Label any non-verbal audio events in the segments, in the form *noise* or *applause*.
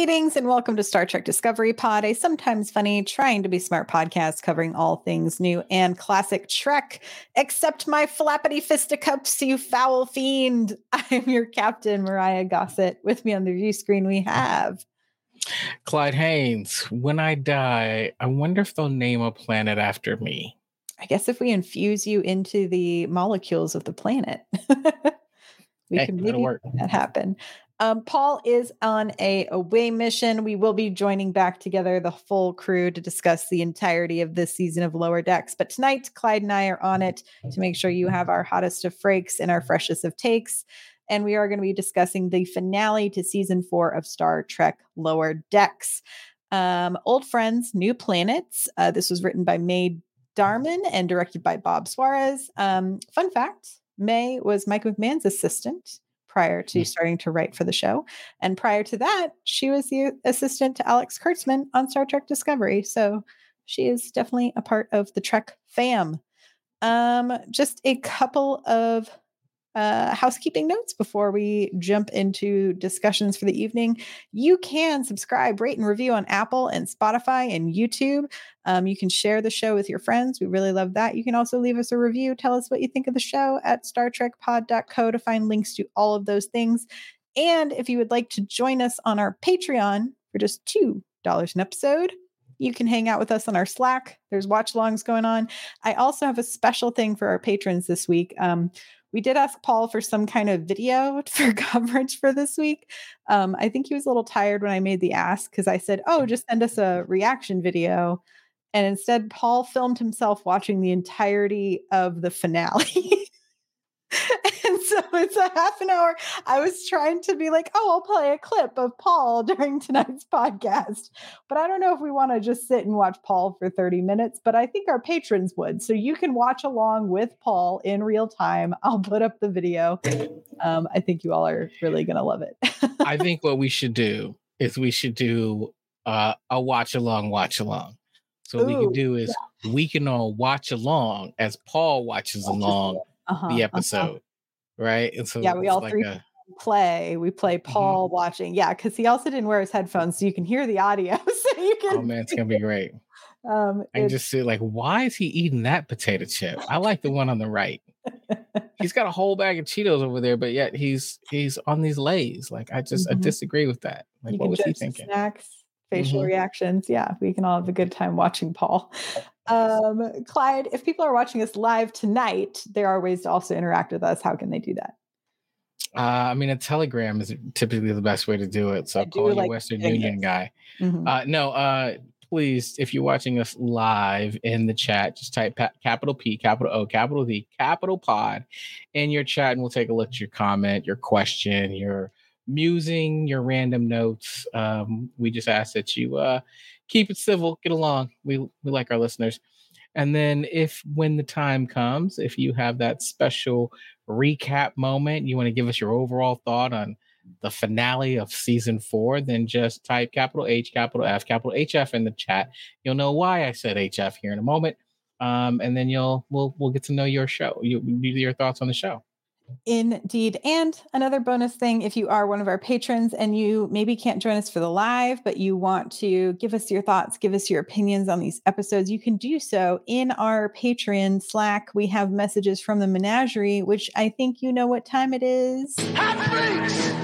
Greetings and welcome to Star Trek Discovery Pod, a sometimes funny, trying to be smart podcast covering all things new and classic Trek. Except my flappity fisticuffs, you foul fiend. *laughs* I'm your captain, Myrriah Gossett. With me on the view screen, we have Clyde Haynes. When I die, I wonder if they'll name a planet after me. I guess if we infuse you into the molecules of the planet, *laughs* we Hey, can maybe work. that happen. Um, Paul is on a away mission. We will be joining back together the full crew to discuss the entirety of this season of Lower Decks. But tonight, Clyde and I are on it to make sure you have our hottest of frakes and our freshest of takes. And we are going to be discussing the finale to season four of Star Trek Lower Decks. Um, Old Friends, New Planets. Uh, this was written by Mae Darman and directed by Bob Suarez. Um, fun fact Mae was Mike McMahan's assistant prior to Hmm. starting to write for the show. And prior to that, she was the assistant to Alex Kurtzman on Star Trek Discovery. So she is definitely a part of the Trek fam. Um, just a couple of uh, housekeeping notes before we jump into discussions for the evening. You can subscribe, rate, and review on Apple and Spotify and YouTube. Um, you can share the show with your friends. We really love that. You can also leave us a review. Tell us what you think of the show at StarTrekPod.co to find links to all of those things. And if you would like to join us on our Patreon for just $2 an episode, you can hang out with us on our Slack. There's watch alongs going on. I also have a special thing for our patrons this week. Um, we did ask Paul for some kind of video *laughs* for coverage for this week. Um, I think he was a little tired when I made the ask because I said, oh, just send us a reaction video. And instead, Paul filmed himself watching the entirety of the finale. *laughs* *laughs* and so it's a half an hour. I was trying to be like, oh, I'll play a clip of Paul *laughs* during tonight's podcast. But I don't know if we want to just sit and watch Paul for 30 minutes, but I think our patrons would. So you can watch along with Paul in real time. *laughs* I'll put up the video. Um, I think you all are really going to love it. I think what we should do is we should do uh, a watch along, watch along. So what we can do is we can all watch along as Paul watches Watches along Uh-huh, the uh-huh. episode, right? And so Yeah, we all like three a- *laughs* play. We play Mm-hmm. Paul watching. Yeah, because he also didn't wear his headphones, so you can hear the audio. *laughs* so you can. oh man, it's gonna be great. um, I can just see like, why is he eating that potato chip? I like the one on the right. *laughs* He's got a whole bag of Cheetos over there, but yet he's he's on these lays. Like I just I Mhm. disagree with that. Like you what was he thinking? snacks, facial Mhm. reactions. Yeah, we can all have a good time watching Paul. Um, Clyde, if people are watching us live tonight, there are ways to also interact with us. How can they do that? Uh, I mean, a telegram is typically the best way to do it. So do call your like Western Union guy. Mhm. Uh, no, uh, please, if you're watching us live in the chat, just type pa- capital P, capital O, capital V, capital pod in your chat, and we'll take a look at your comment, your question, your musing, your random notes. Um, we just ask that you uh, keep it civil, get along. We we like our listeners. And then, if when the time comes, if you have that special recap moment, you want to give us your overall thought on the finale of season four, then just type capital H, capital F, capital HF in the chat. You'll know why I said HF here in a moment. Um, and then you'll we'll we'll get to know your show, you, your thoughts on the show. Indeed. And another bonus thing if you are one of our patrons and you maybe can't join us for the live, but you want to give us your thoughts, give us your opinions on these episodes, you can do so in our Patreon Slack. We have messages from the menagerie, which I think you know what time it is. Hot freaks!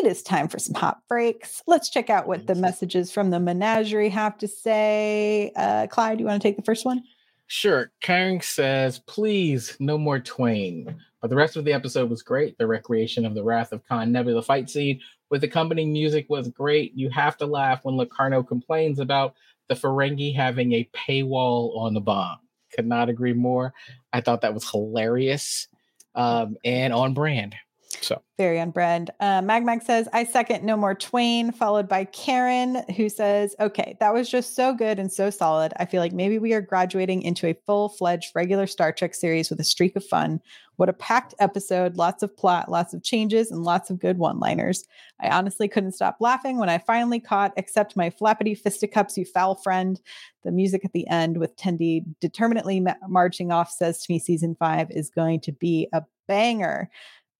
It is time for some hot freaks. Let's check out what the messages from the menagerie have to say. Uh, Clyde, you want to take the first one? Sure. Karen says, please, no more Twain. But the rest of the episode was great. The recreation of the Wrath of Khan Nebula fight scene with accompanying music was great. You have to laugh when Locarno complains about the Ferengi having a paywall on the bomb. Could not agree more. I thought that was hilarious um, and on brand. So Very on brand. Uh, Mag Mag says, I second No More Twain, followed by Karen, who says, Okay, that was just so good and so solid. I feel like maybe we are graduating into a full fledged regular Star Trek series with a streak of fun. What a packed episode, lots of plot, lots of changes, and lots of good one liners. I honestly couldn't stop laughing when I finally caught, except my flappity fisticuffs, you foul friend. The music at the end with Tendi determinately ma- marching off says to me season five is going to be a banger.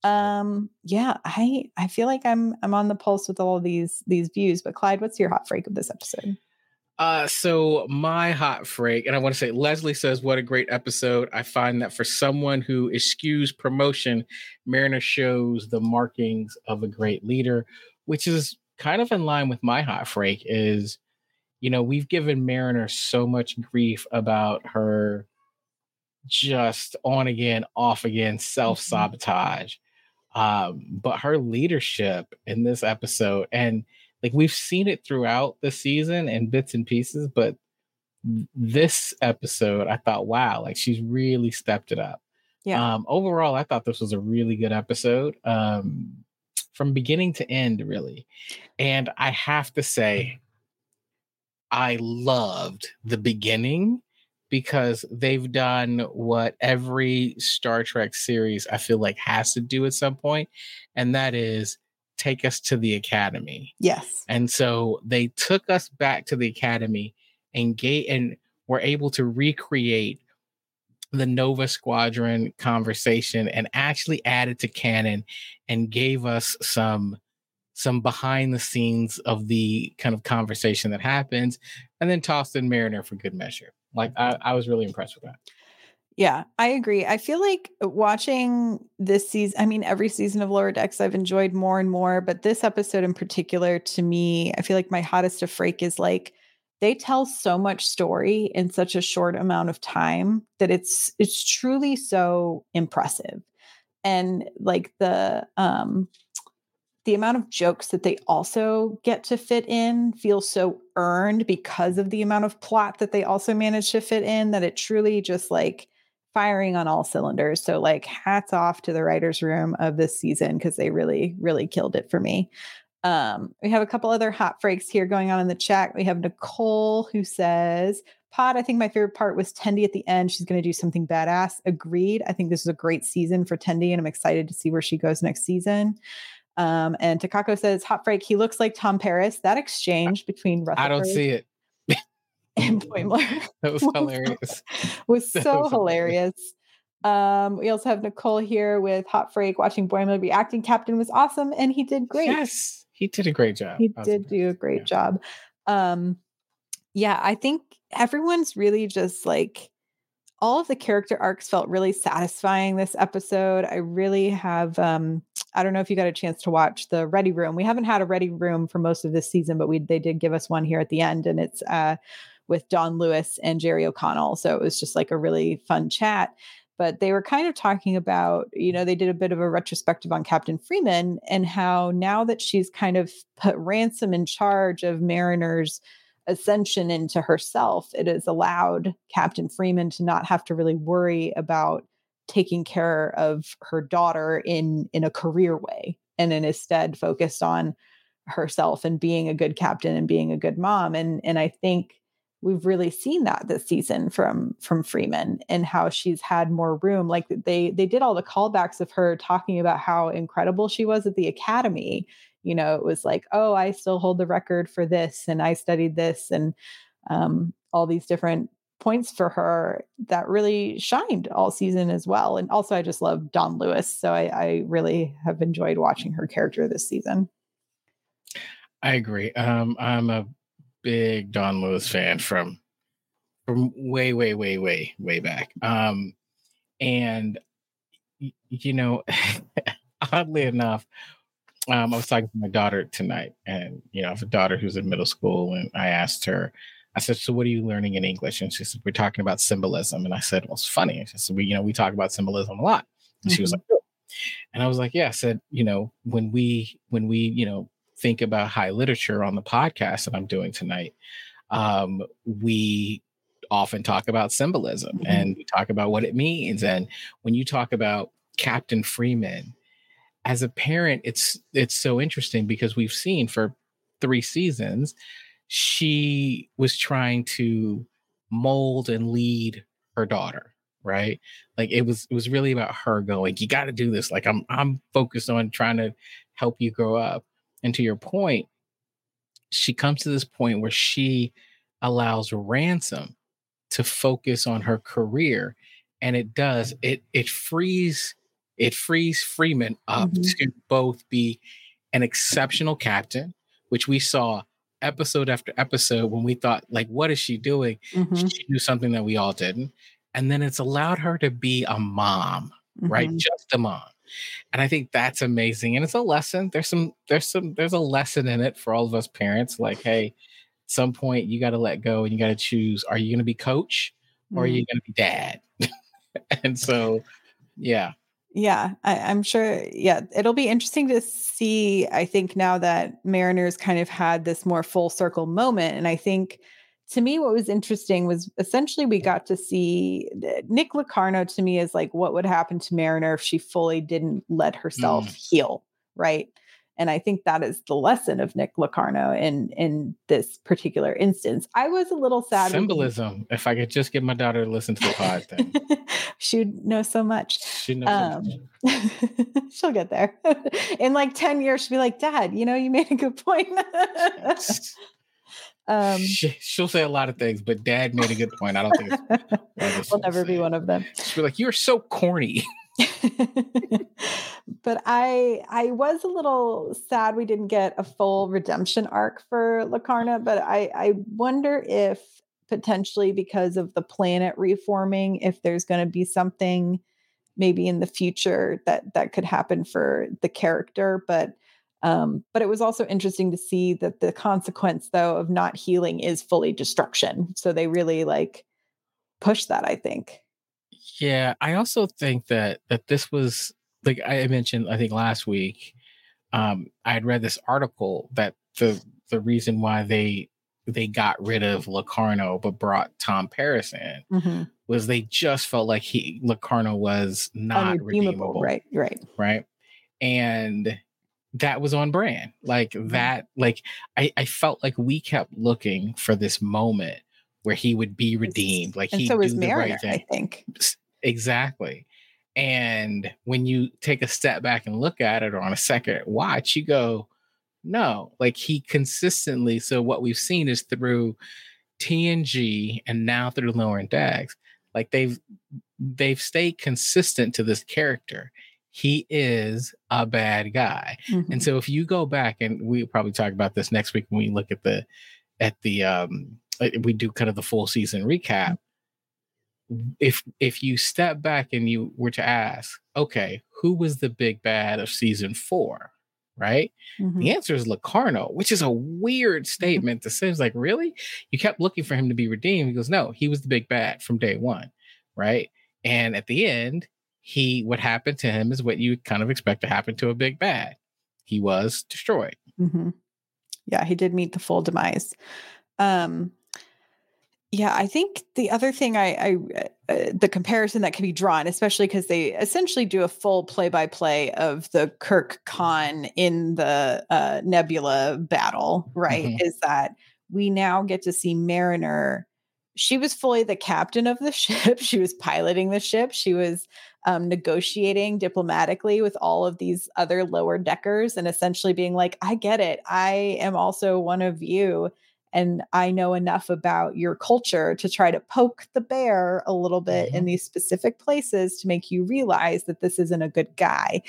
Um, yeah, I I feel like I'm I'm on the pulse with all these these views. But Clyde, what's your hot freak of this episode? Uh, so my hot freak, and I want to say Leslie says, "What a great episode!" I find that for someone who eschews promotion, Mariner shows the markings of a great leader, which is kind of in line with my hot freak. Is you know we've given Mariner so much grief about her just on again, off again, self sabotage. Um, but her leadership in this episode, and like we've seen it throughout the season in bits and pieces, but this episode, I thought, wow, like she's really stepped it up. Yeah. Um, overall, I thought this was a really good episode. Um, from beginning to end, really. And I have to say, I loved the beginning because they've done what every Star Trek series I feel like has to do at some point, and that is take us to the academy. Yes. And so they took us back to the academy and gave and were able to recreate the Nova Squadron conversation and actually added to canon and gave us some some behind the scenes of the kind of conversation that happens and then tossed in Mariner for good measure. Like I, I was really impressed with that. Yeah, I agree. I feel like watching this season, I mean, every season of Lower Decks I've enjoyed more and more, but this episode in particular, to me, I feel like my hottest of freak is like they tell so much story in such a short amount of time that it's it's truly so impressive. And like the um the amount of jokes that they also get to fit in feels so earned because of the amount of plot that they also manage to fit in that it truly just like firing on all cylinders. So like hats off to the writers room of this season because they really really killed it for me. Um, we have a couple other hot freaks here going on in the chat. We have Nicole who says, Pod, I think my favorite part was Tendi at the end. She's going to do something badass. Agreed. I think this is a great season for Tendi, and I'm excited to see where she goes next season. Um, and Takako says, Hot Freak, he looks like Tom Paris. That exchange between I don't see it. and Boimler *laughs* That was *laughs* hilarious. *laughs* was so was hilarious. Um, we also have Nicole here with Hot Freak watching Boimler be acting captain was awesome, and he did great. Yes, he did a great job. he did do a great Yeah. job. Um, yeah, I think everyone's really just like all of the character arcs felt really satisfying this episode. I really have um I don't know if you got a chance to watch the Ready Room. We haven't had a Ready Room for most of this season, but we they did give us one here at the end and it's uh with Dawnn Lewis and Jerry O'Connell. So it was just like a really fun chat. But they were kind of talking about, you know, they did a bit of a retrospective on Captain Freeman and how now that she's kind of put Ransom in charge of Mariner's ascension into herself, it has allowed Captain Freeman to not have to really worry about taking care of her daughter in in a career way and then instead focused on herself and being a good captain and being a good mom and and I think we've really seen that this season from from Freeman and how she's had more room like they they did all the callbacks of her talking about how incredible she was at the academy you know it was like oh I still hold the record for this and I studied this and um all these different points for her that really shined all season as well and also I just love Dawnn Lewis so I, I really have enjoyed watching her character this season I agree. Um, I'm a big Dawnn Lewis fan from from way, way, way, way, way back. Um, and you know, *laughs* oddly enough, um, I was talking to my daughter tonight, and you know, I have a daughter who's in middle school, and I asked her, I said, "So what are you learning in English?" And she said, "We're talking about symbolism." And I said, "Well, it's funny." She said, "We, you know, we talk about symbolism a lot." And she was Mhm. like, "Really?" and I was like, "Yeah." I said, "You know, when we when we you know think about high literature on the podcast that I'm doing tonight, um, we often talk about symbolism Mhm. and we talk about what it means. And when you talk about Captain Freeman, as a parent, it's it's so interesting because we've seen for three seasons, she was trying to mold and lead her daughter, right? Like it was it was really about her going, you got to do this. Like I'm I'm focused on trying to help you grow up. And to your point, she comes to this point where she allows ransom to focus on her career and it does it it frees it frees Freeman up Mhm. to both be an exceptional captain, which we saw episode after episode when we thought, like, what is she doing? Mhm, She knew something that we all didn't. And then it's allowed her to be a mom, right? mhm. Just a mom. And I think that's amazing. And it's a lesson. There's some, there's some, there's a lesson in it for all of us parents. Like, hey, at some point you got to let go and you got to choose are you going to be coach or are Mm. you going to be dad? *laughs* and so, yeah. Yeah, I, I'm sure. Yeah, it'll be interesting to see. I think now that Mariners kind of had this more full circle moment. And I think to me, what was interesting was essentially we got to see Nick Locarno to me is like what would happen to Mariner if she fully didn't let herself mm. heal, right? And I think that is the lesson of Nick Locarno in in this particular instance. I was a little sad. Symbolism. If I could just get my daughter to listen to the pod thing. *laughs* She'd know so much. She knows Um, *laughs* she'll get there. *laughs* In like 10 years, she'll be like, Dad, you know, you made a good point. um, she, she'll say a lot of things, but dad made a good point. I don't think it's one of the will never be one of them. she'll be like, You're so corny. *laughs* but I I was a little sad we didn't get a full redemption arc for Locarno, but I I wonder if potentially because of the planet reforming, if there's going to be something maybe in the future that that could happen for the character, but um, but it was also interesting to see that the consequence though of not healing is fully destruction. So they really like push that, I think. Yeah, I also think that that this was like I mentioned, I think last week, um, I had read this article that the the reason why they they got rid of Locarno but brought Tom Paris in Mhm. was they just felt like he Locarno was not Unredeemable, redeemable, right? Right. right? And that was on brand. Like Mm-hmm. that, like I, I felt like we kept looking for this moment where he would be redeemed. Like and he so do is the Mariner, right thing. I think. Exactly. And when you take a step back and look at it or on a second watch, you go, no, like he consistently. So what we've seen is through TNG and now through Lower Decks, like they've they've stayed consistent to this character. He is a bad guy. Mhm. And so if you go back and we'll probably talk about this next week when we look at the at the um we do kind of the full season recap. If if you step back and you were to ask, okay, who was the big bad of season 4, right? Mhm. The answer is Locarno, which is a weird statement to say. It's like, really? You kept looking for him to be redeemed. He goes, no, he was the big bad from day one, right? And at the end, he what happened to him is what you kind of expect to happen to a big bad. He was destroyed. Mhm. Yeah, he did meet the full demise. Um, yeah, I think the other thing I, I uh, the comparison that can be drawn, especially because they essentially do a full play by play of the Kirk Khan in the uh, Nebula battle, right? Mhm. Is that we now get to see Mariner. She was fully the captain of the *laughs* ship. She was piloting the ship. She was um, negotiating diplomatically with all of these other lower deckers and essentially being like, I get it. I am also one of you. And I know enough about your culture to try to poke the bear a little bit in these specific places to make you realize that this isn't a good guy.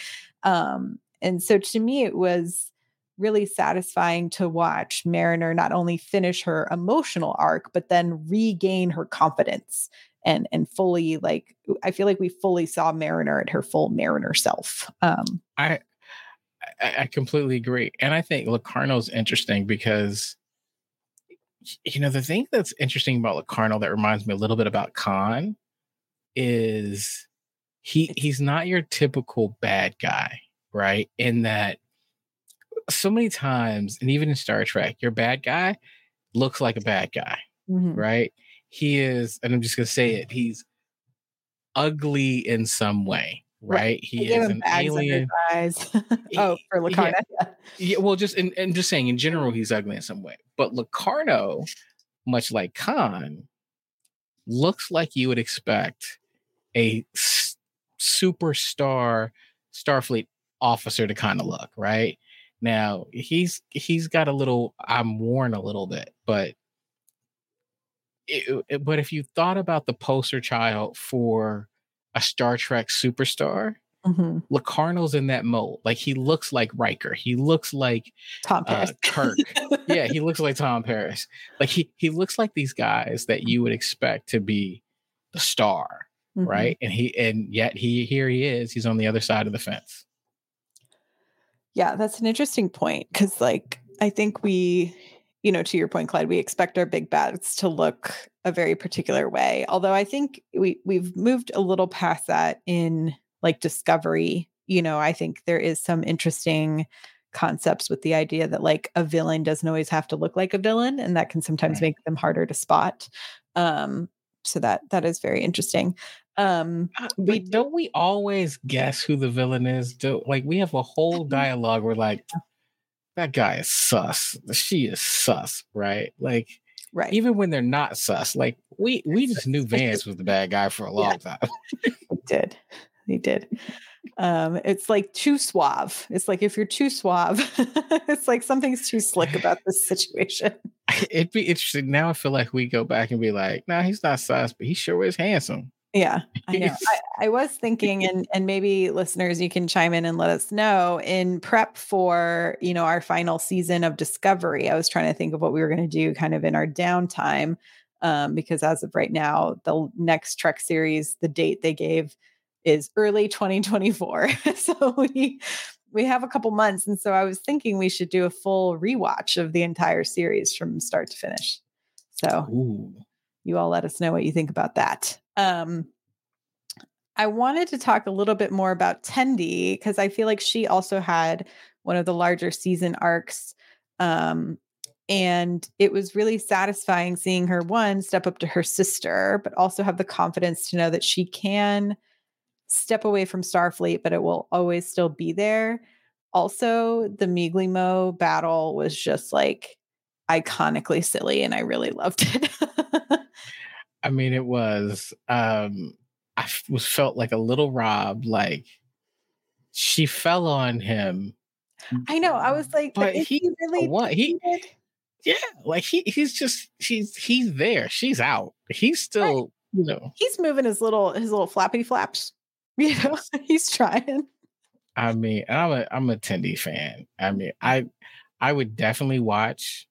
Um, and so to me, it was really satisfying to watch Mariner not only finish her emotional arc, but then regain her confidence and and fully like I feel like we fully saw Mariner at her full Mariner self. Um, I I, I completely agree. And I think Locarno's interesting because you know the thing that's interesting about Locarno that reminds me a little bit about Khan is he he's not your typical bad guy, right? In that so many times, and even in Star Trek, your bad guy looks like a bad guy, mhm. right? He is, and I'm just gonna say it, he's ugly in some way, right? He is an alien. *laughs* oh, for Yeah. Locarno. Yeah. *laughs* Yeah, well, just and, and just saying in general, he's ugly in some way. But Locarno, much like Khan, looks like you would expect a s- superstar Starfleet officer to kind of look, right? Now he's he's got a little I'm worn a little bit, but it, it- but if you thought about the poster child for a Star Trek superstar, Mhm. Locarno's in that mold. Like he looks like Riker. He looks like Tom uh, Paris. Kirk. *laughs* yeah, he looks like Tom Paris. Like he he looks like these guys that you would expect to be the star, Mhm. right? And he and yet he here he is. He's on the other side of the fence. Yeah, that's an interesting point because, like, I think we, you know, to your point, Clyde, we expect our big bads to look a very particular way. Although I think we we've moved a little past that in like Discovery. You know, I think there is some interesting concepts with the idea that like a villain doesn't always have to look like a villain, and that can sometimes Right. make them harder to spot. Um, so that that is very interesting. Um, we But don't we always guess who the villain is? Do like we have a whole *laughs* dialogue where like that guy is sus. She is sus, right? Like right. even when they're not sus, like we we just knew Vance was the bad guy for a Yeah. long time. *laughs* He did. He did. Um, it's like too suave. It's like if you're too suave, *laughs* it's like something's too slick about this situation. *laughs* It'd be interesting. Now I feel like we go back and be like, nah, he's not sus, but he sure is handsome. Yeah, I know. *laughs* I, I was thinking, and and maybe listeners, you can chime in and let us know. In prep for you know our final season of Discovery, I was trying to think of what we were going to do, kind of in our downtime, um, because as of right now, the next Trek series, the date they gave is early 2024. *laughs* so we we have a couple months, and so I was thinking we should do a full rewatch of the entire series from start to finish. So Ooh. you all let us know what you think about that. Um, I wanted to talk a little bit more about Tendi because I feel like she also had one of the larger season arcs. Um, and it was really satisfying seeing her one step up to her sister, but also have the confidence to know that she can step away from Starfleet, but it will always still be there. Also, the Migleemo battle was just like iconically silly, and I really loved it. *laughs* I mean, it was. Um, I f- was felt like a little Rob. Like she fell on him. I know. I was like, But is he- really what? He- defeated? Yeah, like he he's just she's he's there. She's out. He's still you know. He's moving his little his little flappy flaps. *laughs* You know, *laughs* he's trying. I mean, I'm a I'm a Tendi fan. I mean, I I would definitely watch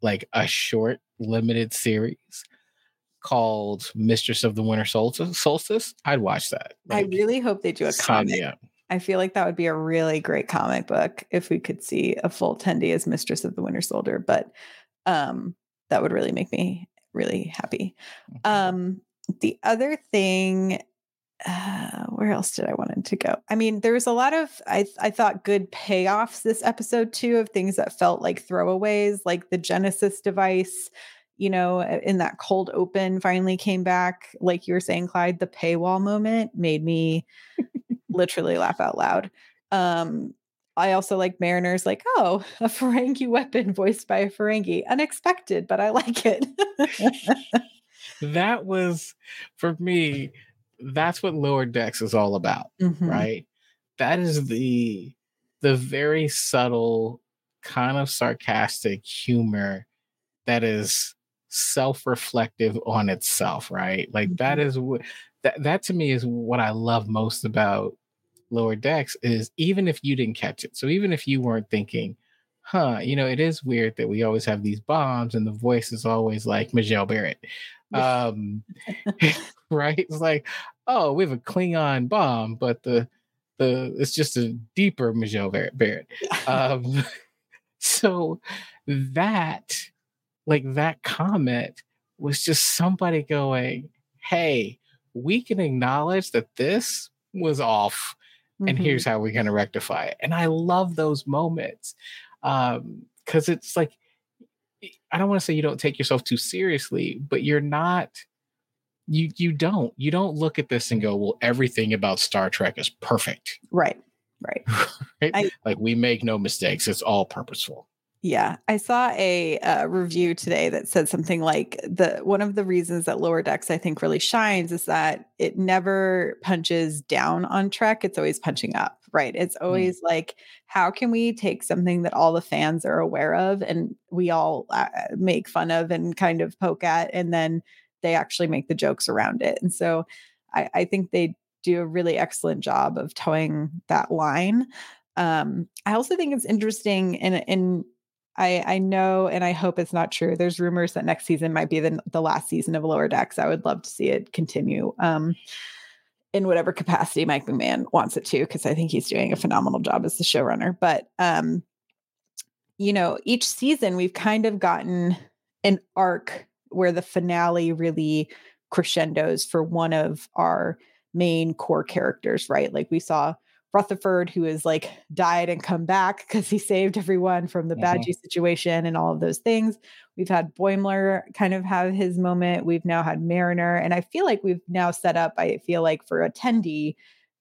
like a short limited series called Mistress of the Winter Solstice. I'd watch that. I really hope they do a comic. up. I feel like that would be a really great comic book if we could see a full Tendi as Mistress of the Winter Soldier. But um, that would really make me really happy. *laughs* Um, the other thing, uh, where else did I wanted to go? I mean, there was a lot of I I thought good payoffs this episode too of things that felt like throwaways, like the Genesis device. You know, in that cold open finally came back. Like you were saying, Clyde, the paywall moment made me literally laugh out loud. Um, I also like Mariners, like, oh, a Ferengi weapon voiced by a Ferengi. Unexpected, but I like it. *laughs* that was for me that's what lower decks is all about Mhm. right that is the the very subtle kind of sarcastic humor that is self-reflective on itself right? Like that is what that, that to me is what i love most about lower decks is even if you didn't catch it so even if you weren't thinking huh you know it is weird that we always have these bombs and the voice is always like Majel Barrett. Um *laughs* *laughs* right? It's like oh we have a klingon bomb but the the it's just a deeper Majel Barrett, barrett. *laughs* um so that like that comment was just somebody going hey we can acknowledge that this was off and Mhm. here's how we're going to rectify it. And i love those moments um because it's like i don't want to say you don't take yourself too seriously but you're not you you don't. You don't look at this and go well everything about star trek is perfect. Right, right. *laughs* right? I- like we make no mistakes. It's all purposeful Yeah, I saw a uh, review today that said something like the one of the reasons that Lower Decks I think really shines is that it never punches down on Trek; it's always punching up. Right? It's always like, how can we take something that all the fans are aware of and we all uh, make fun of and kind of poke at, and then they actually make the jokes around it. And so, I, I think they do a really excellent job of toeing that line. Um, I also think it's interesting and and I I know and I hope it's not true. There's rumors that next season might be the the last season of Lower Decks. I would love to see it continue. Um, in whatever capacity Mike McMahan wants it to, because I think he's doing a phenomenal job as the showrunner. But um, you know, each season we've kind of gotten an arc where the finale really crescendos for one of our main core characters, right? Like we saw Rutherford, who has like died and come back because he saved everyone from the Mhm. Badgey situation and all of those things. We've had Boimler kind of have his moment. We've now had Mariner. And I feel like we've now set up, I feel like for attendee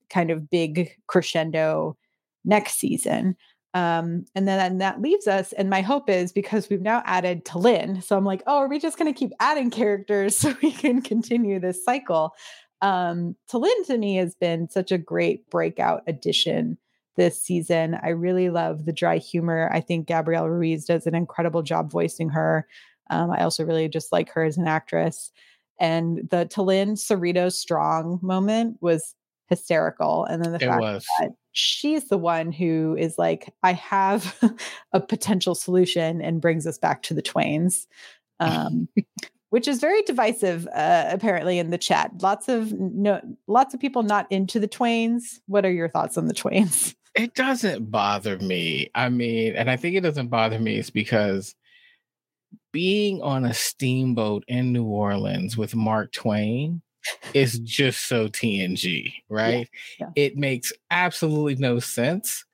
kind of big crescendo next season. Um, and then and that leaves us, and my hope is because we've now added T'Lyn. So I'm like, oh, are we just going to keep adding characters *laughs* so we can continue this cycle? Um, T'Lyn to me has been such a great breakout addition this season. I really love the dry humor. I think Gabrielle Ruiz does an incredible job voicing her. Um, I also really just like her as an actress. And the T'Lyn Cerritos strong moment was hysterical. And then the It fact was. that she's the one who is like, I have *laughs* a potential solution and brings us back to the Twains. *laughs* Um, which is very divisive uh, apparently in the chat. Lots of no lots of people not into the Twains. What are your thoughts on the Twains? *laughs* It doesn't bother me. I mean, and I think it doesn't bother me is because being on a steamboat in New Orleans with Mark Twain is just so TNG, right? yeah. It makes absolutely no sense,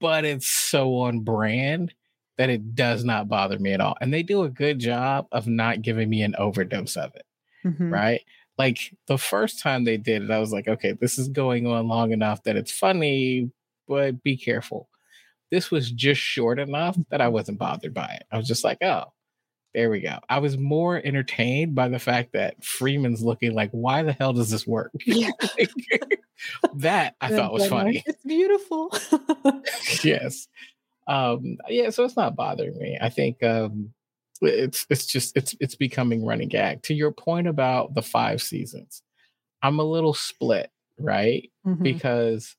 but it's so on brand that it does not bother me at all. And they do a good job of not giving me an overdose of it Mhm. right? Like the first time they did it, I was like, okay, this is going on long enough that it's funny, but be careful. This was just short enough that I wasn't bothered by it. I was just like, oh, there we go. I was more entertained by the fact that Freeman's looking like, why the hell does this work? Yeah. *laughs* that I *laughs* thought was funny. It's beautiful. *laughs* yes. Um, yeah, so it's not bothering me. I think um it's it's just it's it's becoming running gag. To your point about the five seasons, I'm a little split, right? Mhm. Because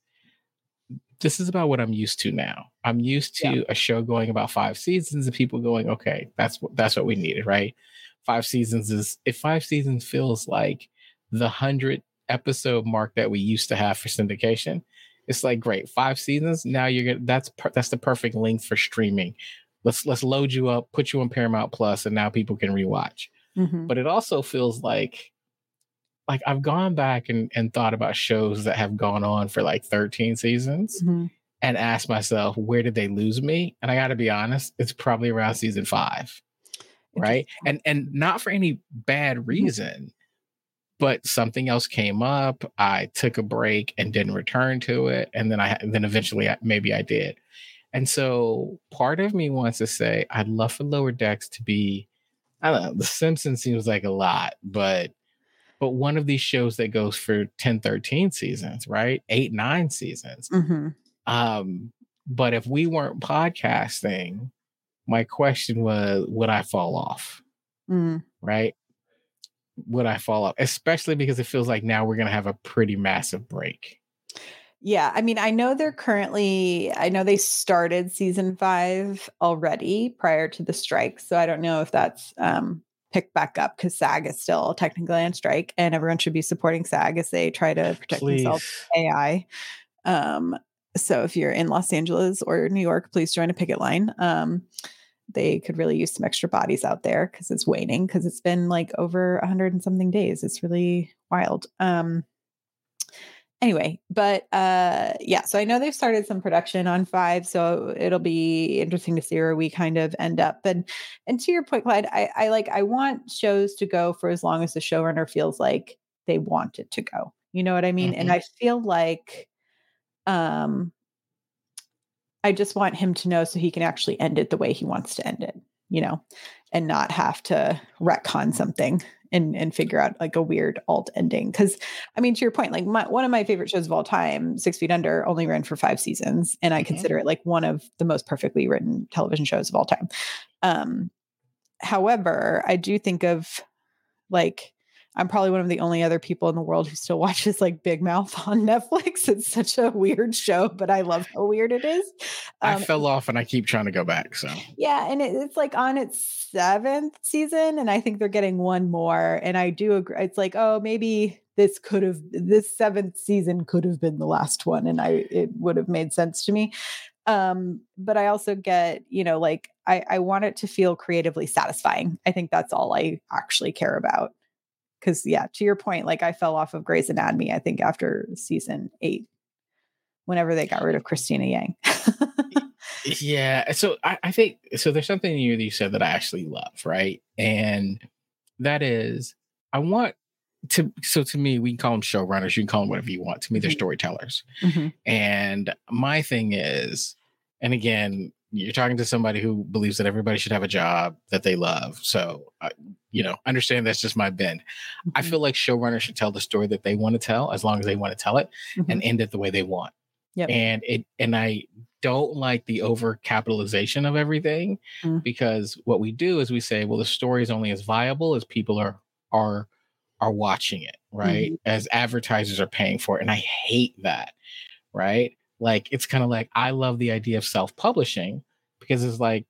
this is about what I'm used to now. I'm used to Yeah. a show going about five seasons and people going, okay, that's what that's what we needed, right? Five seasons is if five seasons feels like the hundred episode mark that we used to have for syndication, it's like great five seasons. Now you're gonna that's per, that's the perfect length for streaming. Let's let's load you up, put you on Paramount Plus, and now people can rewatch Mhm. but it also feels like like I've gone back and, and thought about shows that have gone on for like 13 seasons Mhm. and asked myself, where did they lose me? And I gotta be honest, it's probably around season five. Right. And and not for any bad reason, but something else came up. I took a break and didn't return to it. And then I then eventually I, maybe I did. And so part of me wants to say I'd love for lower decks to be I don't know, The Simpsons seems like a lot, but but one of these shows that goes for 10, 13 seasons, right? Eight, nine seasons. Mhm. Um, but if we weren't podcasting, my question was, would I fall off? Mm. Right? Would I fall off? Especially because it feels like now we're gonna have a pretty massive break. Yeah, I mean, I know they're currently, I know they started season five already prior to the strike. So I don't know if that's um, picked back up because SAG is still technically on strike and everyone should be supporting SAG as they try to protect themselves Please. AI. Um, so if you're in Los Angeles or New York, please join a picket line. Um, they could really use some extra bodies out there because it's waning because it's been like over a hundred and something days. It's really wild. Um, anyway, but uh, yeah, so I know they've started some production on five, so it'll be interesting to see where we kind of end up. And and to your point, Clyde, I, I like I want shows to go for as long as the showrunner feels like they want it to go. You know what I mean? And Mhm. I feel like um I just want him to know so he can actually end it the way he wants to end it, you know, and not have to retcon something and and figure out like a weird alt ending. Cause I mean, to your point, like my, one of my favorite shows of all time, Six Feet Under, only ran for five seasons. And I Mhm. consider it like one of the most perfectly written television shows of all time. Um, however, I do think of like I'm probably one of the only other people in the world who still *laughs* watches like Big Mouth *laughs* on Netflix. It's such a weird show, but I love how weird it is. Um, I fell off and I keep trying to go back. So, yeah. And it, it's like on its seventh season. And I think they're getting one more. And I do agree. It's like, oh, maybe this could have, this seventh season could have been the last one. And I, it would have made sense to me. Um, but I also get, you know, like I, I want it to feel creatively satisfying. I think that's all I actually care about because yeah, to your point, like I fell off of Grey's Anatomy, I think after season eight, whenever they got rid of Cristina Yang. *laughs* yeah. So I, I, think so there's something you you said that I actually love, right? And that is I want to so to me, we can call them showrunners, you can call them whatever you want. To me, they're mm-hmm. storytellers. Mm-hmm. And my thing is, and again, you're talking to somebody who believes that everybody should have a job that they love. So, uh, you know, understand that's just my bend. Mm-hmm. I feel like showrunners should tell the story that they want to tell as long as they want to tell it mm-hmm. and end it the way they want. Yep. And it and I don't like the over capitalization of everything mm-hmm. because what we do is we say, well, the story is only as viable as people are are are watching it, right? Mm-hmm. As advertisers are paying for it. And I hate that, right? Like it's kind of like I love the idea of self-publishing because it's like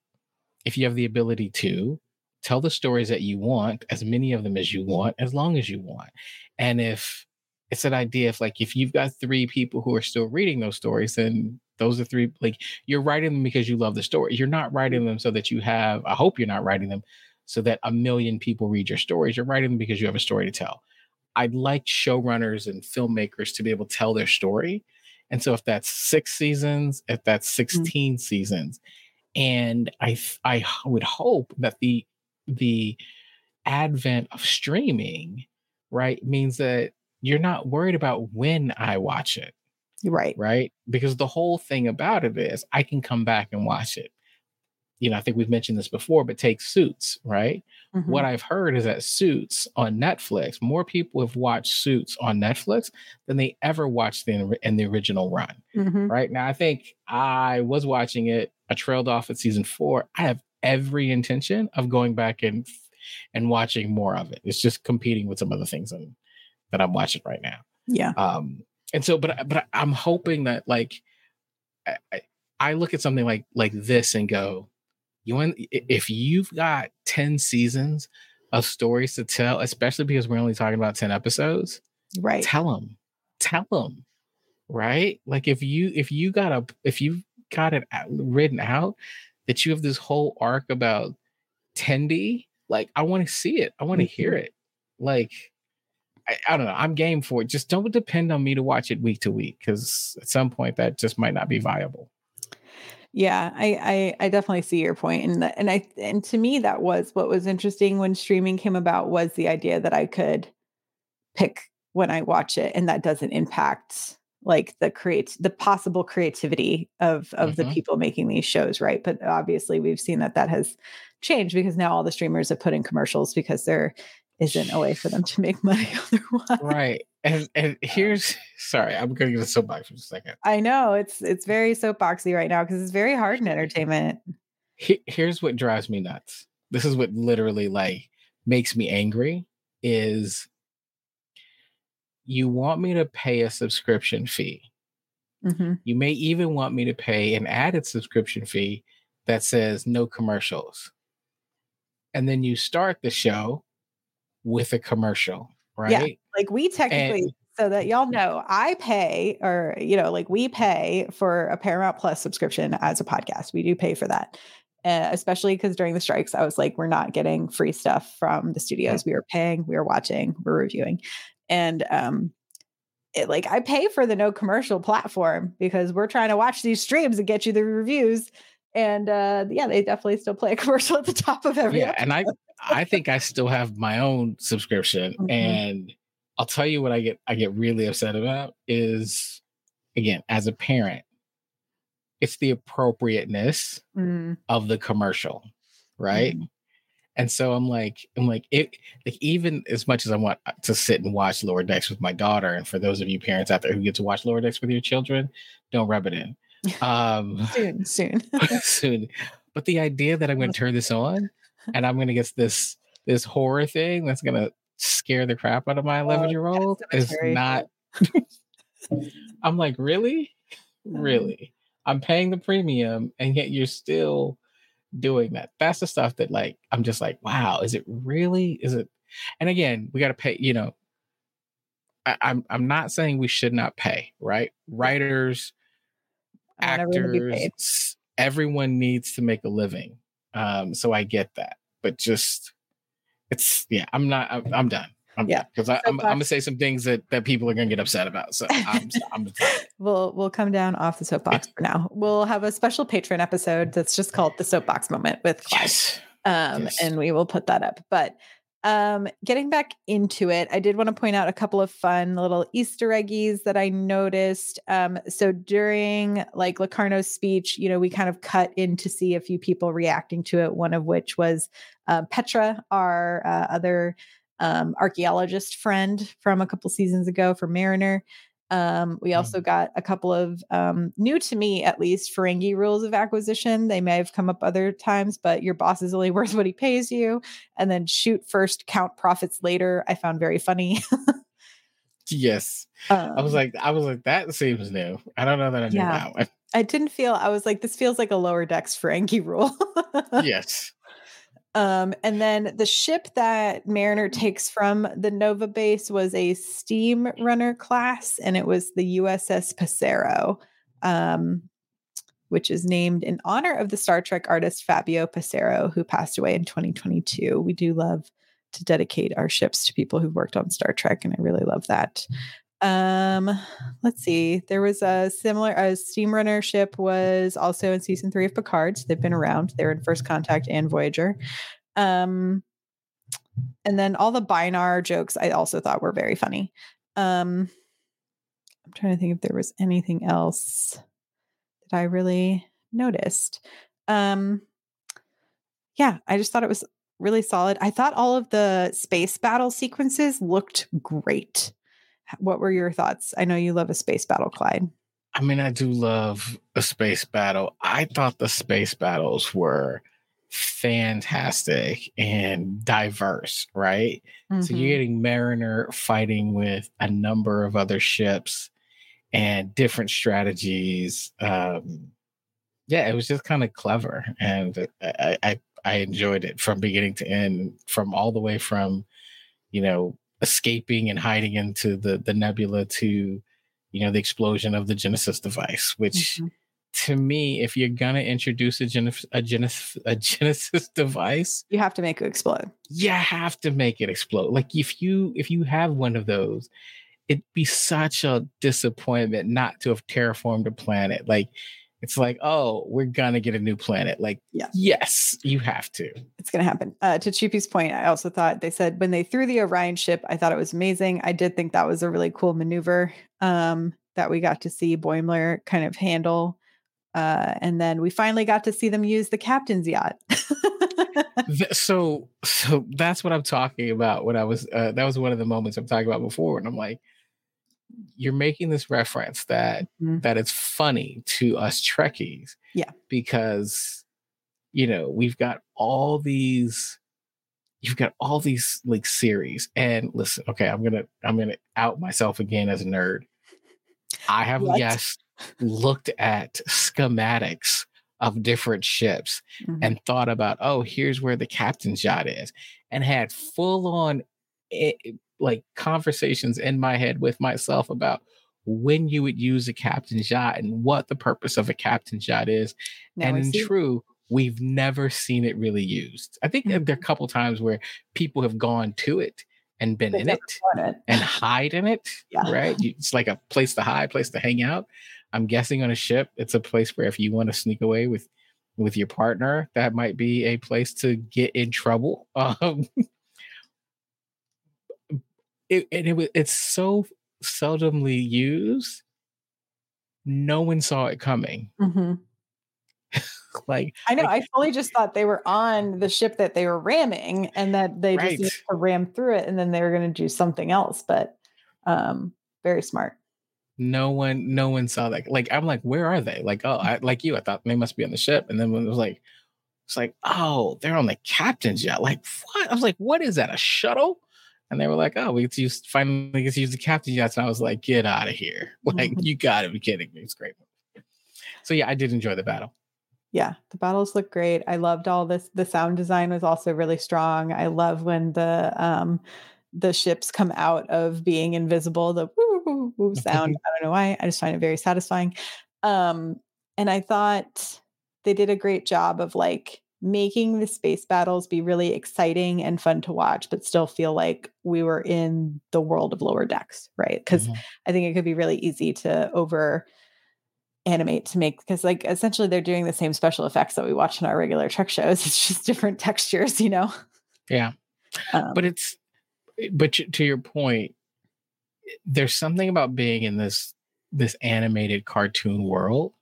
if you have the ability to tell the stories that you want, as many of them as you want, as long as you want. And if it's an idea of like if you've got three people who are still reading those stories, then those are three like you're writing them because you love the story. You're not writing them so that you have, I hope you're not writing them so that a million people read your stories. You're writing them because you have a story to tell. I'd like showrunners and filmmakers to be able to tell their story and so if that's six seasons, if that's mm. 16 mm-hmm. seasons, and I I would hope that the the advent of streaming, right, means that you're not worried about when I watch it. Right. Right. Because the whole thing about it is I can come back and watch it you know, I think we've mentioned this before, but take Suits, right? Mm-hmm. What I've heard is that Suits on Netflix, more people have watched Suits on Netflix than they ever watched in, in the original run, mm-hmm. right? Now, I think I was watching it, I trailed off at season four. I have every intention of going back and and watching more of it. It's just competing with some of the things in, that I'm watching right now. Yeah. Um, and so, but but I'm hoping that like I, I look at something like like this and go, you want if you've got 10 seasons of stories to tell, especially because we're only talking about 10 episodes, right? Tell them. Tell them. Right? Like if you if you got a if you've got it written out that you have this whole arc about Tendi, like I want to see it. I want to mm-hmm. hear it. Like I, I, don't know. I'm game for it. Just don't depend on me to watch it week to week because at some point that just might not be viable. Yeah, I, I I definitely see your point, and the, and I and to me that was what was interesting when streaming came about was the idea that I could pick when I watch it, and that doesn't impact like the create the possible creativity of of mm-hmm. the people making these shows, right? But obviously, we've seen that that has changed because now all the streamers have put in commercials because they're isn't a way for them to make money otherwise. *laughs* Right. And and here's *laughs* sorry, I'm gonna get a soapbox for a second. I know it's it's very soapboxy right now because it's very hard in entertainment. He, here's what drives me nuts. This is what literally like makes me angry is you want me to pay a subscription fee. Mm-hmm. You may even want me to pay an added subscription fee that says no commercials. And then you start the show with a commercial, right? Yeah, like we technically and, so that y'all know I pay or you know like we pay for a Paramount Plus subscription as a podcast. We do pay for that. Uh, especially because during the strikes, I was like, we're not getting free stuff from the studios. We were paying, we were watching, we're reviewing. And um, it, like I pay for the no commercial platform because we're trying to watch these streams and get you the reviews. And uh, yeah, they definitely still play a *laughs* commercial at the top of every. Yeah, episode. and I I think I still have my own subscription, mm-hmm. and I'll tell you what I get I get really upset about is again as a parent, it's the appropriateness mm. of the commercial, right? Mm. And so I'm like, I'm like, it like even as much as I want to sit and watch Lower Decks with my daughter, and for those of you parents out there who get to watch Lower Decks with your children, don't rub it in. *laughs* Um soon, soon. *laughs* soon. But the idea that I'm gonna *laughs* turn this on and I'm gonna get this this horror thing that's gonna scare the crap out of my 11 year old is not. *laughs* I'm like, really? Mm-hmm. Really? I'm paying the premium and yet you're still doing that. That's the stuff that like I'm just like, wow, is it really? Is it and again, we gotta pay, you know. I, I'm I'm not saying we should not pay, right? Writers, I want everyone to be actors, everyone needs to make a living. Um, so I get that, but just it's yeah, I'm not. I'm, I'm done. I'm Yeah. because I'm, I'm gonna say some things that that people are gonna get upset about. So I'm I'm. *laughs* We'll we'll come down off the soapbox for now. We'll have a special patron episode that's just called the soapbox moment with yes. um, Yes. and we will put that up. But um, getting back into it, I did want to point out a couple of fun little Easter eggies that I noticed. Um, so during like Locarno's speech, you know, we kind of cut in to see a few people reacting to it. One of which was uh, Petra, our uh, other um, archaeologist friend from a couple seasons ago for Mariner. Um, we also got a couple of um, new to me, at least, Ferengi rules of acquisition. They may have come up other times, but your boss is only *laughs* worth what he pays you. And then shoot first, count profits later. I found very funny. Yes. *laughs* I was Um, like, I was like, that seems new. I don't know that I knew Yeah. that one. I didn't feel. I was like, this feels like a lower decks Ferengi rule. yes. Um, and then the ship that Mariner takes from the Nova base was a steam runner class, and it was the USS Passaro, um, which is named in honor of the Star Trek artist Fabio Passaro, who passed away in 2022. We do love to dedicate our ships to people who've worked on Star Trek, and I really love that. Um, let's see. There was a similar a steam runner ship was also in season three of Picard. So they've been around. They were in First Contact and Voyager. Um, and then all the Bynar jokes I also thought were very funny. Um, I'm trying to think if there was anything else that I really noticed. Um, yeah, I just thought it was really solid. I thought all of the space battle sequences looked great. What were your thoughts? I know you love a space battle, Clyde. I mean, I do love a space battle. I thought the space battles were fantastic and diverse, right? So Mhm. you're getting Mariner fighting with a number of other ships and different strategies. Um, yeah, it was just kind of clever, and I, I I enjoyed it from beginning to end, from all the way from you know escaping and hiding into the the nebula to you know the explosion of the Genesis device, which Mhm. to me, if you're gonna introduce a Genesis a Genesis a Genesis *laughs* device, You have to make it explode. you have to make it explode. Like if you if you have one of those, it'd be such a disappointment not to have terraformed a planet. Like it's like, oh, we're gonna get a new planet. Like, Yeah. yes, you have to. It's to happen. Uh, to Chupi's point, I also thought they said when they threw the Orion ship, I thought it was amazing. I did think that was a really cool maneuver um, that we got to see Boimler kind of handle. Uh, and then we finally got to see them use the captain's yacht. *laughs* So so that's what I'm talking about when I was uh, that was one of the moments I'm talking about before and I'm like you're making this reference that Mhm. that it's funny to us Trekkies Yeah. because you know we've got all these you've got all these like series and listen okay I'm gonna I'm gonna out myself again as a nerd I have What? yes looked at schematics of different ships Mhm. and thought about, oh, here's where the captain's yacht is, and had full on eh, like conversations in my head with myself about when you would use a captain's yacht and what the purpose of a captain's yacht is. Now and in true, we've never seen it really used. I think that there are a Mm-hmm. couple times where people have gone to it and been They've in it it. and hide in it, *laughs* Yeah. right? It's like a place to hide, place to hang out. I'm guessing on a ship, it's a place where if you want to sneak away with with your partner, that might be a place to get in trouble. *laughs* Um, it, and it was it's so seldomly used. No one saw it coming. Mhm. *laughs* Like I know. like, I fully just thought they were on the ship that they were ramming and that they just Right. needed to ram through it and then they were going to do something else. But um, very smart. no one no one saw that like i'm like where are they like oh I, like you i thought they must be on the ship and then when it was like it's like oh they're on the captain's yacht like what i was like what is that a shuttle And they were like, "Oh, we get to use finally get to use the captain jets," and I was like, "Get out of here! *laughs* Like, Mhm. you got to be kidding me!" It's great. So yeah, I did enjoy the battle. Yeah, the battles look great. I loved all this. The sound design was also really strong. I love when the um the ships come out of being invisible, the woo, woo, woo *laughs* sound. I don't know why. I just find it very satisfying. Um, and I thought they did a great job of like making the space battles be really exciting and fun to watch, but still feel like we were in the world of lower decks, right? Because Mhm. I think it could be really easy to over animate to make because like essentially they're doing the same special effects that we watch in our regular Trek shows. *laughs* It's just different textures, you know. Yeah, Um, but it's but to to your point, there's something about being in this this animated cartoon world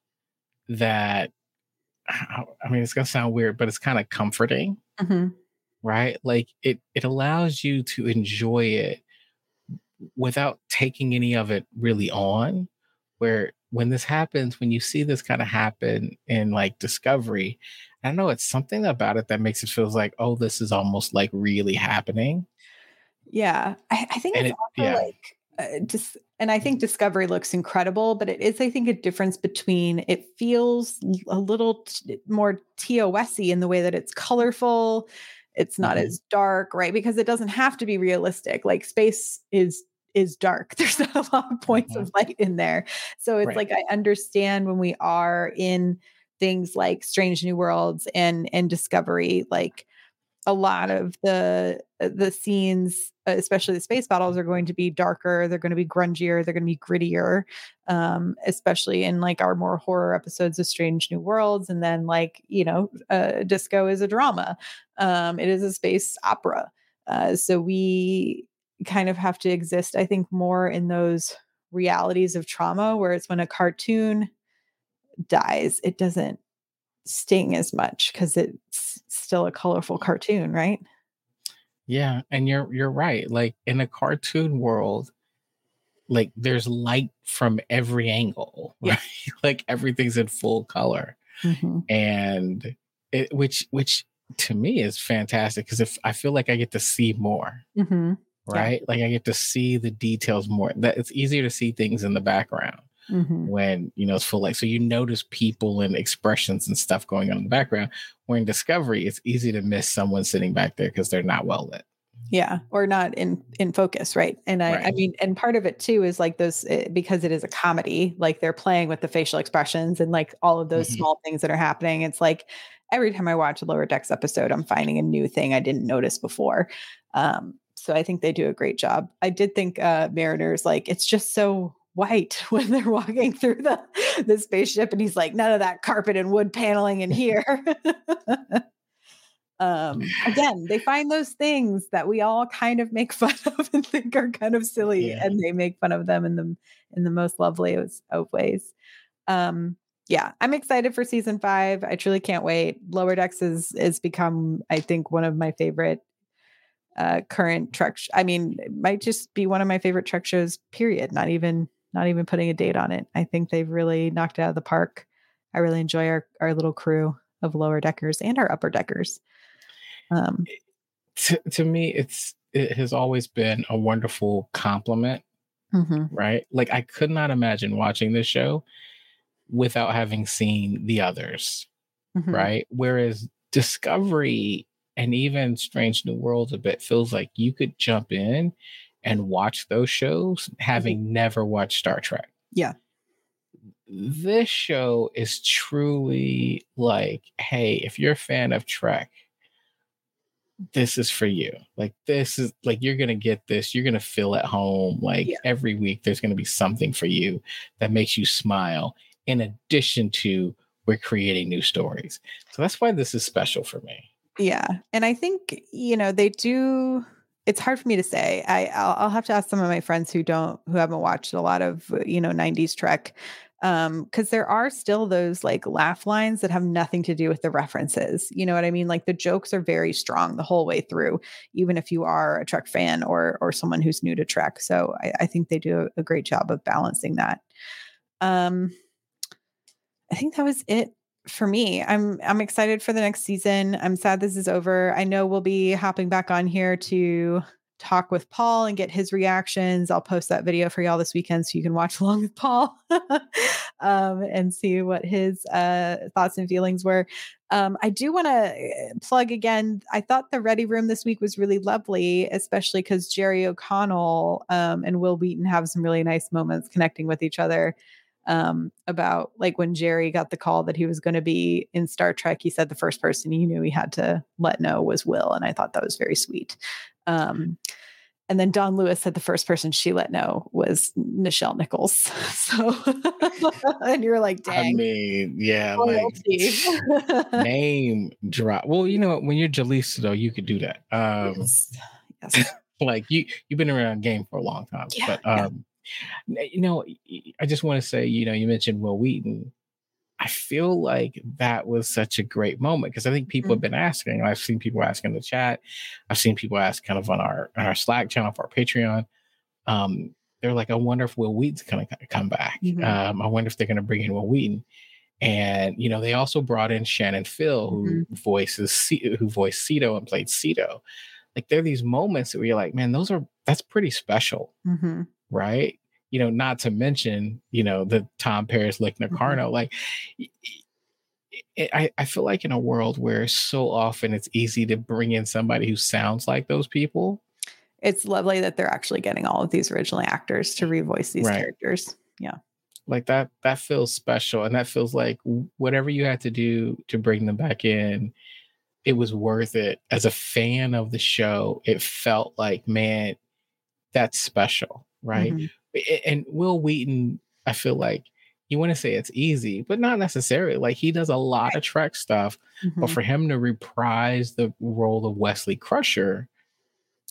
that I mean, it's gonna sound weird, but it's kind of comforting. mhm, right like it it allows you to enjoy it without taking any of it really on where when this happens when you see this kind of happen in like discovery i don't know it's something about it that makes it feels like oh this is almost like really happening yeah, I, I think And it's it- also yeah. like uh, just, and I think Discovery looks incredible, but it is, I think, a difference between it feels a little t- more TOSy in the way that it's colorful. It's not Mhm. as dark, right? Because it doesn't have to be realistic. Like space is is dark. *laughs* There's not a lot of points of light in there. So it's Right. like I understand when we are in things like Strange New Worlds and and Discovery, like a lot of the uh, the scenes especially the space battles are going to be darker they're going to be grungier they're going to be grittier um especially in like our more horror episodes of strange new worlds and then like you know uh disco is a drama um it is a space opera uh so we kind of have to exist i think more in those realities of trauma where it's when a cartoon dies it doesn't sting as much because it's still a colorful cartoon right yeah and you're you're right like in a cartoon world like there's light from every angle *laughs* Yeah. right like everything's in full color Mhm. and it, which which to me is fantastic because if I feel like I get to see more, Mhm. Yeah. right? Like I get to see the details more. That it's easier to see things in the background Mhm. when you know it's full light. So you notice people and expressions and stuff going on in the background. Where in Discovery, it's easy to miss someone sitting back there because they're not well lit. yeah or not in in focus right and i i mean and part of it too is like those eh, because it is a comedy like they're playing with the facial expressions and like all of those Mhm. small things that are happening it's like every time i watch a lower decks episode i'm finding a new thing i didn't notice before um so i think they do a great job i did think uh mariners like it's just so white *laughs* when they're walking through the the spaceship and he's like none of that carpet and wood paneling in *laughs* here. *laughs* Um again they find those things that we all kind of make fun of and think are kind of silly Yeah. and they make fun of them in the in the most lovely of ways. Um yeah i'm excited for season five. I truly can't wait. Lower decks is is become i think one of my favorite uh current trek sh- i mean it might just be one of my favorite trek shows period not even not even putting a date on it i think they've really knocked it out of the park i really enjoy our our little crew of lower deckers and our upper deckers um To, to me, it's it has always been a wonderful compliment mhm, right? Like I could not imagine watching this show without having seen the others, mhm. right? Whereas Discovery and even Strange New Worlds a bit feels like you could jump in and watch those shows having mm-hmm. never watched Star Trek. Yeah. This show is truly like, hey, if you're a fan of Trek, this is for you. Like this is like you're gonna get this. You're gonna feel at home. Like Yeah. every week, there's gonna be something for you that makes you smile. In addition to we're creating new stories, so that's why this is special for me. Yeah, and I think you know they do. It's hard for me to say. I I'll, I'll have to ask some of my friends who don't who haven't watched a lot of uh, you know '90s Trek, um, because there are still those like laugh lines that have nothing to do with the references. You know what I mean? Like the jokes are very strong the whole way through, even if you are a Trek fan or or someone who's new to Trek. So I, I think they do a great job of balancing that. Um, I think that was it for me. I'm I'm excited for the next season. I'm sad this is over. I know we'll be hopping back on here to talk with Paul and get his reactions. I'll post that video for y'all this weekend so you can watch *laughs* along with Paul *laughs* um, and see what his uh, thoughts and feelings were. Um, I do want to uh, plug again. I thought the Ready Room this week was really lovely, especially because Jerry O'Connell um, and Wil Wheaton have some really nice moments connecting with each other um, about like when Jerry got the call that he was going to be in Star Trek, he said the first person he knew he had to let know was Wil. And I thought that was very sweet. Um, and then Dawnn Lewis said the first person she let know was Nichelle Nichols. *laughs* So, *laughs* and you're like, dang. I mean, yeah, like *laughs* name drop. Well, you know, when you're Jaleesa, though, you could do that. Um, yes. yes. like you, you've been around game for a long time, yeah, but um, you know, I just want to say, you know, you mentioned Wil Wheaton. I feel like that was such a great moment because I think people have been asking. I've seen people ask in the chat. I've seen people ask kind of on our on our Slack channel for our Patreon. Um, they're like, I wonder if Wil Wheaton's going to come back. Mm-hmm. Um, I wonder if they're going to bring in Wil Wheaton. And you know, they also brought in Shannon Fill, who mm-hmm. voices C- who voiced Sito and played Sito. Like there are these moments where you're like, man, those are that's pretty special. Mm-hmm right? You know, not to mention, you know, the Tom Paris, Nick Locarno. Mm-hmm. Like, I, I feel like in a world where so often it's easy to bring in somebody who sounds like those people. It's lovely that they're actually getting all of these original actors to revoice these right. characters. Yeah. Like that, that feels special. And that feels like whatever you had to do to bring them back in, it was worth it. As a fan of the show, it felt like, man, that's special right? Mm-hmm. And Wil Wheaton, I feel like you want to say it's easy, but not necessarily. Like he does a lot of Trek stuff, mm-hmm. but for him to reprise the role of Wesley Crusher,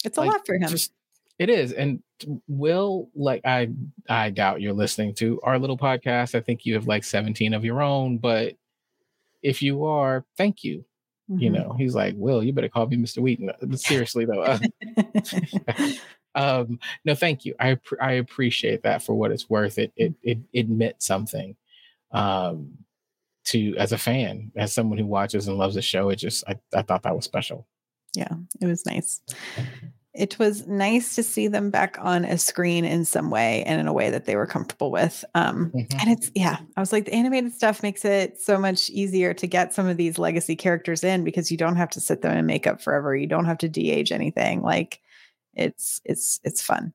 it's a lot for him. Just, it is, and Wil like I I doubt you're listening to our little podcast. I think you have like 17 of your own, but if you are, thank you. Mm-hmm. You know, he's like, Wil, you better call me Mr. Wheaton. Seriously though. Uh, *laughs* *laughs* um, no, thank you. I I appreciate that for what it's worth. It it it, it meant something. Um, to as a fan, as someone who watches and loves the show, it just I, I thought that was special. Yeah, it was nice. It was nice to see them back on a screen in some way and in a way that they were comfortable with. Um, mm-hmm. And it's, yeah, I was like, the animated stuff makes it so much easier to get some of these legacy characters in because you don't have to sit them in makeup forever. You don't have to de age anything. Like, it's it's it's fun.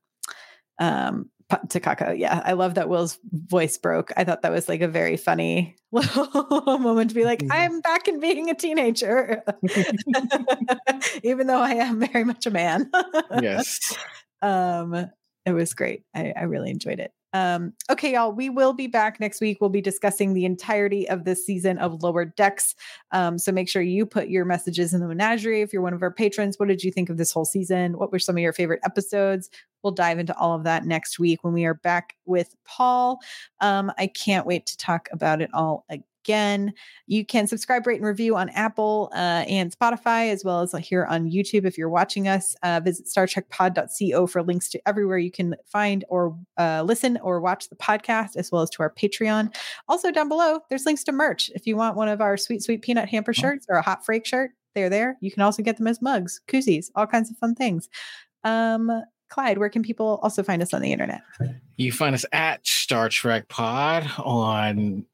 Um, Takako, yeah, I love that Wil's voice broke. I thought that was like a very funny *laughs* little moment to be like, mm-hmm. I'm back in being a teenager, *laughs* even though I am very much a man. yes. *laughs* Um, it was great. I, I really enjoyed it. Um, okay, y'all, we will be back next week. We'll be discussing the entirety of this season of Lower Decks. Um, so make sure you put your messages in the menagerie. If you're one of our patrons, what did you think of this whole season? What were some of your favorite episodes? We'll dive into all of that next week when we are back with Paul. Um, I can't wait to talk about it all again again. You can subscribe, rate, and review on Apple uh, and Spotify, as well as here on YouTube. If you're watching us, uh, visit StarTrekPod.co for links to everywhere you can find or uh, listen or watch the podcast, as well as to our Patreon. Also, down below, there's links to merch. If you want one of our sweet, sweet peanut hamper shirts or a hot freak shirt, they're there. You can also get them as mugs, koozies, all kinds of fun things. Um, Clyde, where can people also find us on the internet? You find us at Star Trek Pod on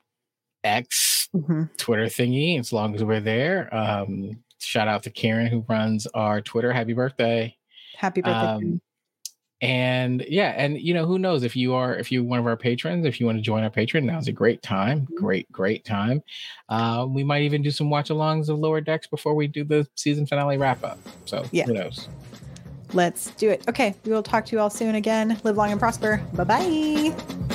X mm-hmm. Twitter thingy as long as we're there. Um, shout out to Karen who runs our Twitter. Happy birthday. Happy birthday. Um, and yeah, and you know, who knows if you are if you're one of our patrons, if you want to join our patron, now's a great time. Mm-hmm. Great, great time. Uh, we might even do some watch alongs of lower decks before we do the season finale wrap up. So yeah. who knows? Let's do it. Okay, we will talk to you all soon again. Live long and prosper. Bye bye.